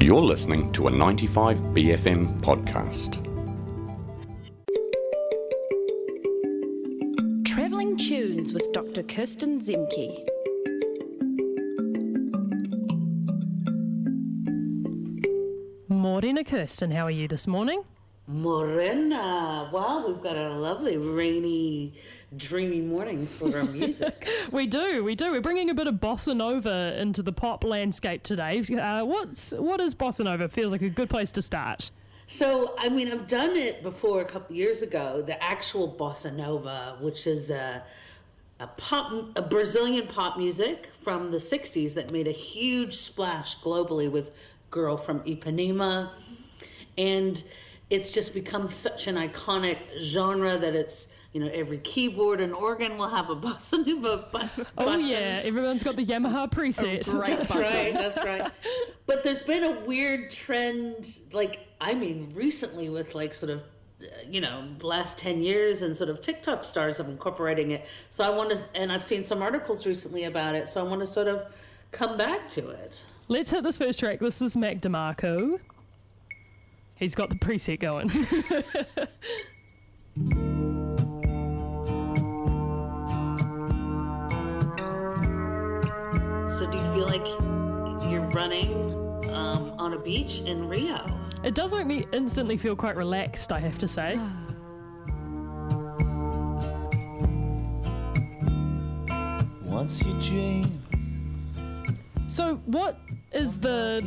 You're listening to a 95BFM podcast. Travelling Tunes with Dr. Kirsten Zemke. Morena Kirsten, how are you this morning? Morena. Wow, we've got a lovely rainy, dreamy morning for our music. We do, we do. We're bringing a bit of bossa nova into the pop landscape today. Uh, what's what is bossa nova? Feels like a good place to start. so, I mean, I've done it before a couple years ago. The actual bossa nova, which is a a pop, a Brazilian pop music from the '60s that made a huge splash globally with "Girl from Ipanema," and it's just become such an iconic genre that it's you know every keyboard and organ will have a bossa nova bu- Oh yeah, everyone's got the Yamaha preset. That's right, that's right. But there's been a weird trend, like, I mean, recently with like sort of, uh, you know, last 10 years and sort of TikTok stars of incorporating it. So I want to, and I've seen some articles recently about it, so I want to sort of come back to it. Let's hit this first track. This is Mac DeMarco. He's got the preset going. So do you feel like you're running um, on a beach in Rio? it does make me instantly feel quite relaxed, I have to say. Once you dream, So, what is the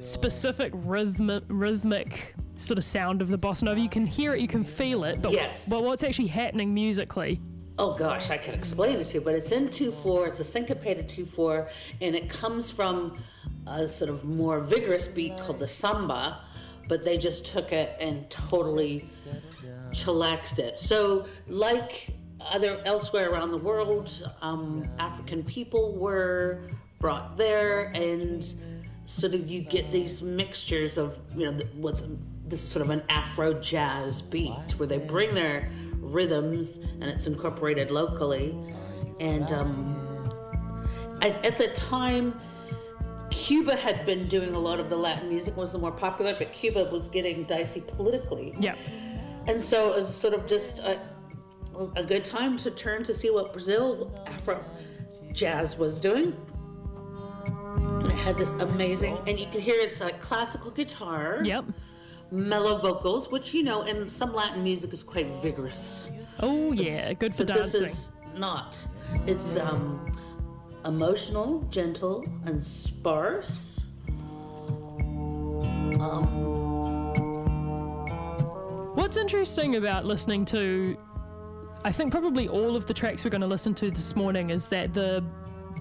specific rhythmic, rhythmic sort of sound of the bossa nova? You can hear it, you can feel it, but, Yes. but what's actually happening musically? Oh gosh, I can explain it to you, but it's in 2 4, it's a syncopated 2 4, and it comes from a sort of more vigorous beat called the samba, but they just took it and totally chillaxed it. So, like other elsewhere around the world, um, African people were brought there, and sort of you get these mixtures of, you know, th- with this sort of an Afro jazz beat where they bring their rhythms and it's incorporated locally. And um, I, at the time, Cuba had been doing a lot of the Latin music, was the more popular, but Cuba was getting dicey politically. Yeah. And so it was sort of just a, a good time to turn to see what Brazil Afro jazz was doing. Had this amazing, and you can hear it's a classical guitar, Yep. mellow vocals, which you know in some Latin music is quite vigorous. Oh, yeah. Good for But dancing. this is not. It's um, emotional, gentle, and sparse. What's interesting about listening to, I think probably all of the tracks we're going to listen to this morning is that the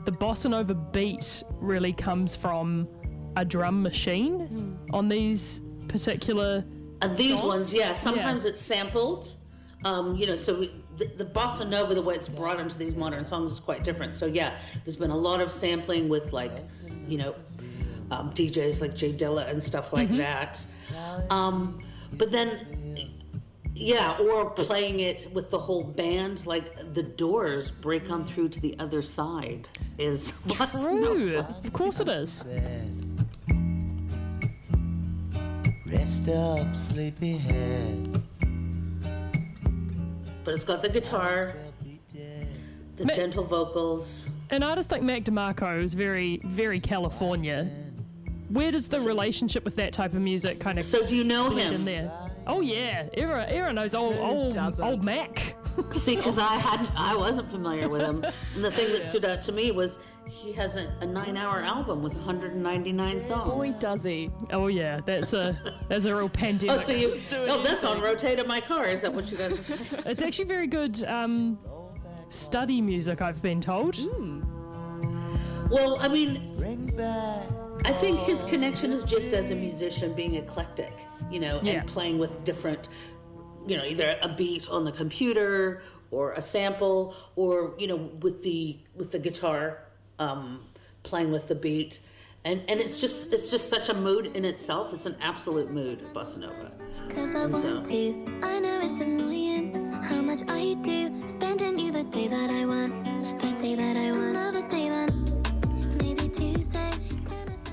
the bossa nova beat really comes from a drum machine on these particular. And these Songs? ones, yeah, sometimes it's sampled. Um, you know, so we, the, the bossa nova, the way it's brought into these modern songs is quite different. So yeah, there's been a lot of sampling with like, you know, um, DJs like Jay Dilla and stuff like that. Um, but then, yeah, or playing it with the whole band, like the Doors break on through to the other side is bossa True, nova. of course it is. rest up, sleepyhead. But it's got the guitar, the Ma- gentle vocals. An artist like Mac DeMarco is very, very California. Where does the relationship with that type of music kind of So do you know him? in there? Oh yeah, Era, Era knows old, old, doesn't? old Mac. See, because I hadn't, I wasn't familiar with him, and the thing that stood out to me was he has a, a nine-hour album with 199 songs. Boy, does he. Oh yeah, that's a that's a real oh, pandemic. so you? doing Oh, that's on rotate in my car. Is that what you guys are saying? It's actually very good um, study music, I've been told. well, I mean, Bring back I think his connection is just as a musician being eclectic, you know, Yeah. and playing with different, you know, either a beat on the computer or a sample, or you know, with the with the guitar, um, playing with the beat, and and it's just it's just such a mood in itself. It's an absolute mood, bossa nova. Cause I And so- want to. I know it's annoying how much I do. Spending you the day that I want. The day that I want. Another day then. Maybe Tuesday.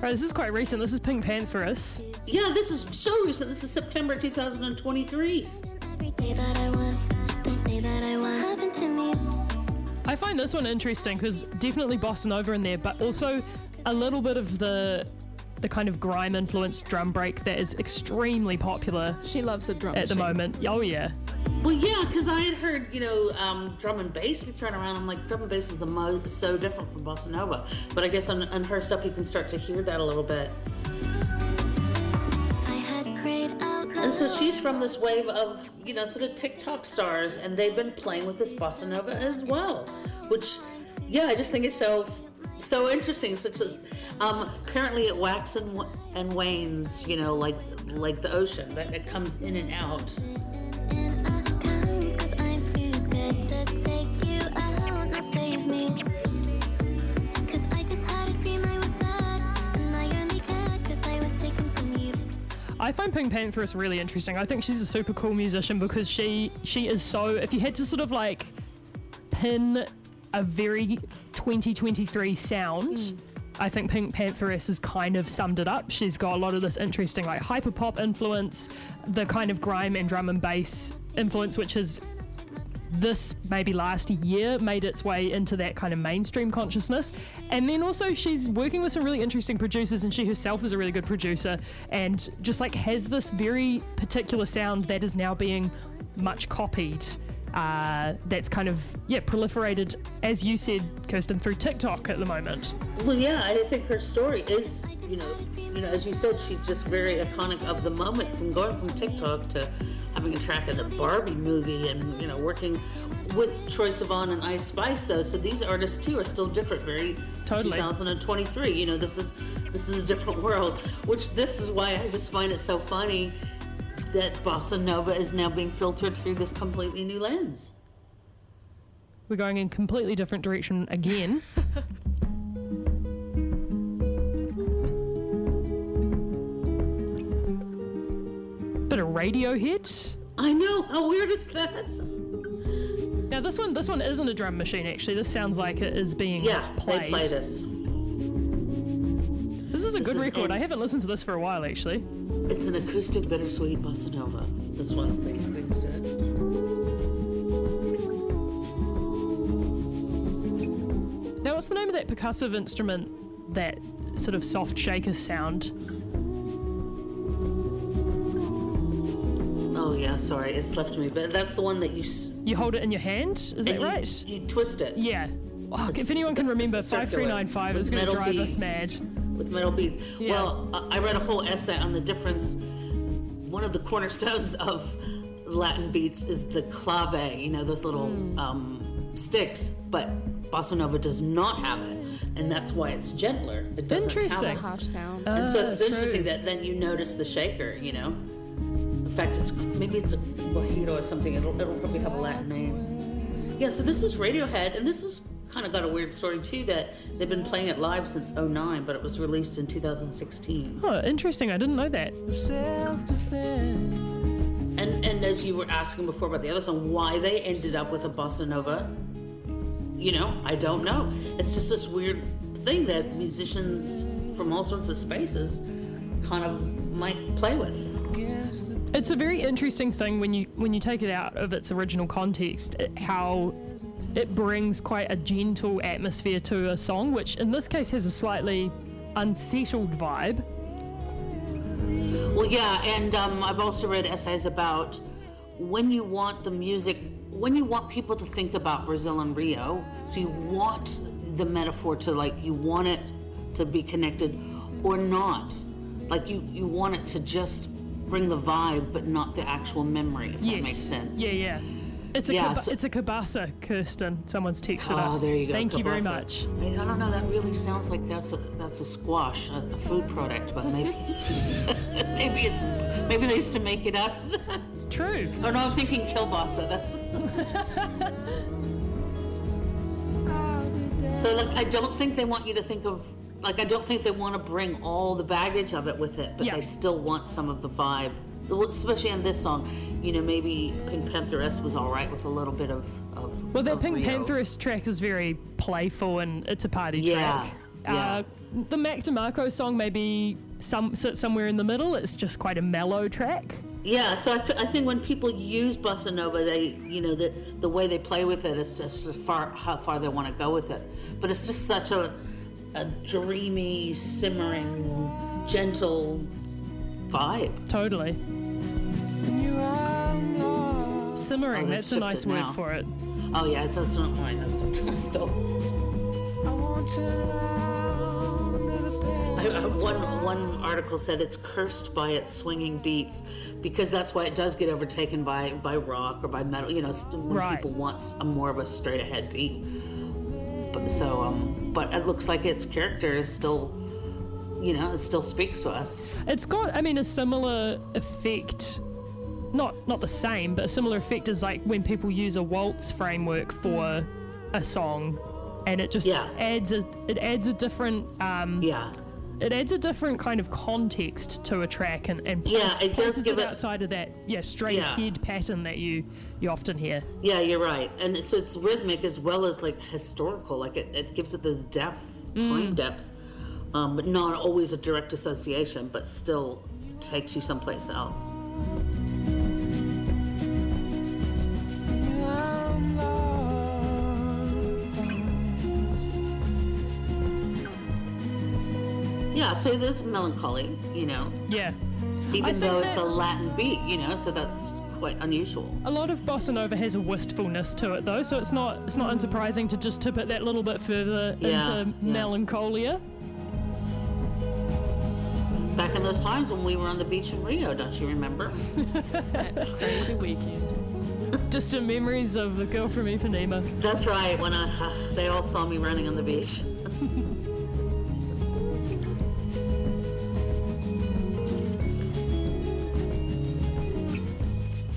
Right, this is quite recent. This is Pink Pantheress. Yeah, this is so recent. This is September 2023. Every day that I want, the day that I want happened to me. I find this one interesting because definitely bossa nova in there, but also a little bit of the the kind of grime influenced drum break that is extremely popular She loves a drum at the moment. Oh yeah, Well, yeah, because I had heard, you know, um, drum and bass be thrown around. I'm like, drum and bass is the most so different from bossa nova. But I guess on, on her stuff, you can start to hear that a little bit. And so she's from this wave of, you know, sort of TikTok stars, and they've been playing with this bossa nova as well. Which, yeah, I just think it's so so interesting. Such as, um, apparently it waxes and, and wanes, you know, like like the ocean. That it comes in and out. I find Pink Pantheress really interesting. I think she's a super cool musician because she she is so. If you had to sort of like pin a very 2023 sound. Mm. I think Pink Pantheress has kind of summed it up. She's got a lot of this interesting, like hyper pop influence, the kind of grime and drum and bass influence, which has this maybe last year made its way into that kind of mainstream consciousness. And then also she's working with some really interesting producers and she herself is a really good producer and just like has this very particular sound that is now being much copied. Uh, that's kind of yeah proliferated as you said kirsten through tiktok at the moment Well, yeah, I think her story is, you know, you know, as you said, she's just very iconic of the moment from going from TikTok to having a track in the Barbie movie and you know working with Troye Sivan and Ice Spice though. So these artists too are still different. Very Totally. 2023. You know, this is this is a different world. Which this is why I just find it so funny that bossa nova is now being filtered through this completely new lens. we're going in completely different direction again of radiohead I know. How weird is that? Now this one, this one isn't a drum machine. Actually, this sounds like it is being Yeah, played. they play this. This is a This good is record. in- I haven't listened to this for a while, actually. It's an acoustic bittersweet bossa nova. One of the things said. Now, what's the name of that percussive instrument? That sort of soft shaker sound. Oh yeah, sorry, it's left me. But that's the one that you. s- You hold it in your hand. Is that you- right? You twist it. Yeah. Oh, if anyone can remember, five three nine five with is going to metal drive us mad. with metal beads. Yeah. Well, I I read a whole essay on the difference. One of the cornerstones of Latin beats is the clave, you know, those little Hmm. um, sticks, but bossa nova does not have it, and that's why it's gentler. It doesn't have Interesting. it. Harsh sound. And so Ah, it's interesting that then you notice the shaker, you know. In fact, it's maybe it's a guajiro or something. It'll, it'll probably have a Latin name. Yeah. So this is Radiohead, and this has kind of got a weird story too. That they've been playing it live since 09, but it was released in 2016. Oh, interesting. I didn't know that. And and as you were asking before about the other song, why they ended up with a bossa nova, you know, I don't know. It's just this weird thing that musicians from all sorts of spaces kind of might play with. It's a very interesting thing when you when you take it out of its original context, it, how it brings quite a gentle atmosphere to a song, which in this case has a slightly unsettled vibe. Well, yeah, and um, I've also read essays about when you want the music, when you want people to think about Brazil and Rio, so you want the metaphor to like, you want it to be connected or not. Like, you, you want it to just bring the vibe, but not the actual memory, if yes. that makes sense. Yeah, yeah. It's a Yeah, kib- so- it's a cabasa, Kirsten. Someone's texted Oh, us. there you go. Thank you very much. I I don't know. That really sounds like that's a that's a squash, a, a food product, but maybe maybe it's maybe they used to make it up. It's true. Oh no, I'm thinking kielbasa. That's oh, so. Like, I don't think they want you to think of like I don't think they want to bring all the baggage of it with it, but Yeah. they still want some of the vibe, especially on this song. You know, maybe Pink Pantheress was all right with a little bit of of. Well, that of Pink Rio. Pantheress track is very playful and it's a party Yeah, track. yeah. Uh, the Mac DeMarco song maybe some sits somewhere in the middle. It's just quite a mellow track. Yeah, so I, f- I think when people use bossa nova, they you know the the way they play with it is just far how far they want to go with it. But it's just such a a dreamy, simmering, gentle vibe. Totally. Simmering, oh, that's a nice word now. for it. Oh yeah, it's that's not mine. That's what. I want to under the bed. I, I, one one article said it's cursed by its swinging beats because that's why it does get overtaken by by rock or by metal. You know, when Right. people want a more of a straight ahead beat. So, um, but it looks like its character is still, you know, it still speaks to us. It's got, I mean, a similar effect. Not not the same, but a similar effect is like when people use a waltz framework for a song, and it just Yeah. adds a it adds a different um, Yeah, it adds a different kind of context to a track and, and Yeah, places, it places give it it- outside of that yeah straight Yeah. ahead pattern that you you often hear. yeah, you're right. And so it's rhythmic as well as like historical. Like it, it gives it this depth, time depth, um, but not always a direct association, but still takes you someplace else. Yeah, so there's melancholy, you know, Yeah. even though it's that- a Latin beat, you know, so that's quite unusual. A lot of bossa nova has a wistfulness to it though, so it's not it's not unsurprising to just tip it that little bit further Yeah, into yeah. melancholia. Back in those times when we were on the beach in Rio, don't you remember? Crazy weekend. Distant memories of the girl from Ipanema. That's right, when I, they all saw me running on the beach.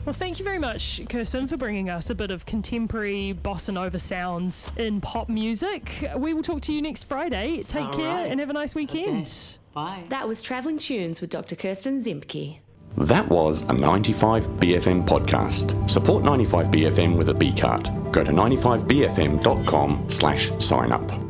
Well, thank you very much, Kirsten, for bringing us a bit of contemporary bossa nova sounds in pop music. We will talk to you next Friday. Take All care right. and have a nice weekend. Okay. Bye. That was Travelling Tunes with Dr. Kirsten Zemke. That was a 95BFM podcast. Support 95BFM with a B card. Go to 95BFM.com slash sign up.